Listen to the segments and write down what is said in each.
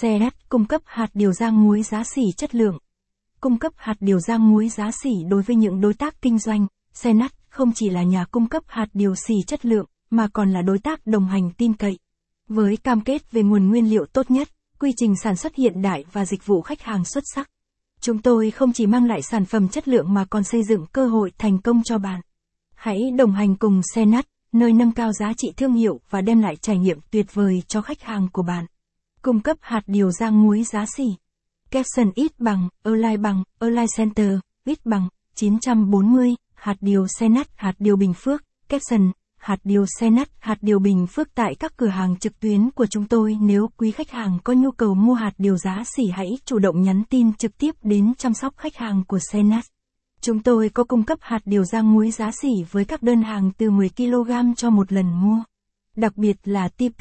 Xe đắt cung cấp hạt điều rang muối giá xỉ chất lượng. Cung cấp hạt điều rang muối giá xỉ đối với những đối tác kinh doanh, xe nắt không chỉ là nhà cung cấp hạt điều xỉ chất lượng, mà còn là đối tác đồng hành tin cậy. Với cam kết về nguồn nguyên liệu tốt nhất, quy trình sản xuất hiện đại và dịch vụ khách hàng xuất sắc. Chúng tôi không chỉ mang lại sản phẩm chất lượng mà còn xây dựng cơ hội thành công cho bạn. Hãy đồng hành cùng xe nắt, nơi nâng cao giá trị thương hiệu và đem lại trải nghiệm tuyệt vời cho khách hàng của bạn. Cung cấp hạt điều rang muối giá xỉ. Capson ít bằng, Align bằng, Align Center, ít bằng, 940, hạt điều xe nắt, hạt điều Bình Phước, Capson, hạt điều xe nắt, hạt điều Bình Phước tại các cửa hàng trực tuyến của chúng tôi. Nếu quý khách hàng có nhu cầu mua hạt điều giá xỉ hãy chủ động nhắn tin trực tiếp đến chăm sóc khách hàng của xe nắt. Chúng tôi có cung cấp hạt điều rang muối giá xỉ với các đơn hàng từ 10 kg cho một lần mua. Đặc biệt là TP,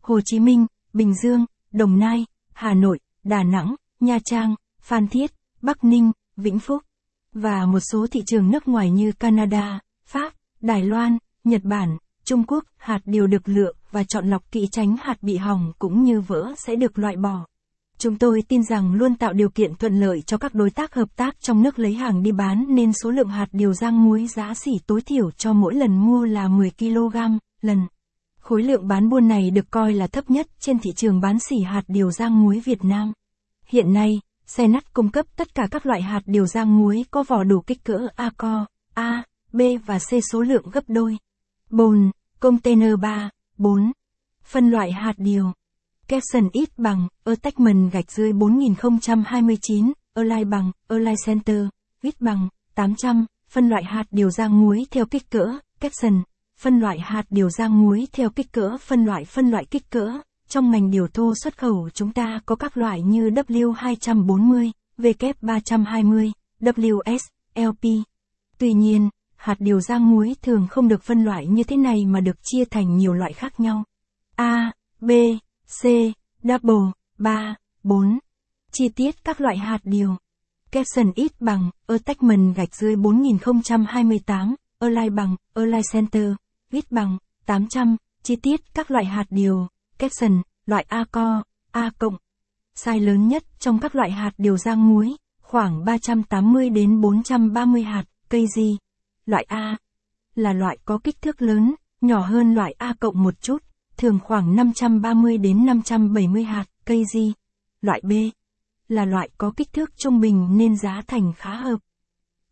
Hồ Chí Minh, Bình Dương, Đồng Nai, Hà Nội, Đà Nẵng, Nha Trang, Phan Thiết, Bắc Ninh, Vĩnh Phúc và một số thị trường nước ngoài như Canada, Pháp, Đài Loan, Nhật Bản, Trung Quốc, hạt điều được lựa và chọn lọc kỹ tránh hạt bị hỏng cũng như vỡ sẽ được loại bỏ. Chúng tôi tin rằng luôn tạo điều kiện thuận lợi cho các đối tác hợp tác trong nước lấy hàng đi bán nên số lượng hạt điều rang muối giá xỉ tối thiểu cho mỗi lần mua là 10 kg, lần. Khối lượng bán buôn này được coi là thấp nhất trên thị trường bán xỉ hạt điều rang muối Việt Nam. Hiện nay, xe nắt cung cấp tất cả các loại hạt điều rang muối có vỏ đủ kích cỡ A co, A, B và C số lượng gấp đôi. Bồn, container 3, 4. Phân loại hạt điều. Capson ít bằng, attachment gạch dưới 4029, Align bằng, Align Center, ít bằng, 800, phân loại hạt điều rang muối theo kích cỡ, Capson, phân loại hạt điều rang muối theo kích cỡ phân loại phân loại kích cỡ. Trong ngành điều thô xuất khẩu chúng ta có các loại như W240, W320, WS, LP. Tuy nhiên, hạt điều rang muối thường không được phân loại như thế này mà được chia thành nhiều loại khác nhau. A, B, C, Double, 3, 4. Chi tiết các loại hạt điều. Capson ít bằng, attachment gạch dưới 4028, Align bằng, Align Center, ít bằng, 800, chi tiết các loại hạt điều, caption, loại A co, A cộng. Size lớn nhất trong các loại hạt điều rang muối, khoảng 380 đến 430 hạt, cây gì? Loại A là loại có kích thước lớn, nhỏ hơn loại A cộng một chút, thường khoảng 530 đến 570 hạt, cây gì? Loại B là loại có kích thước trung bình nên giá thành khá hợp.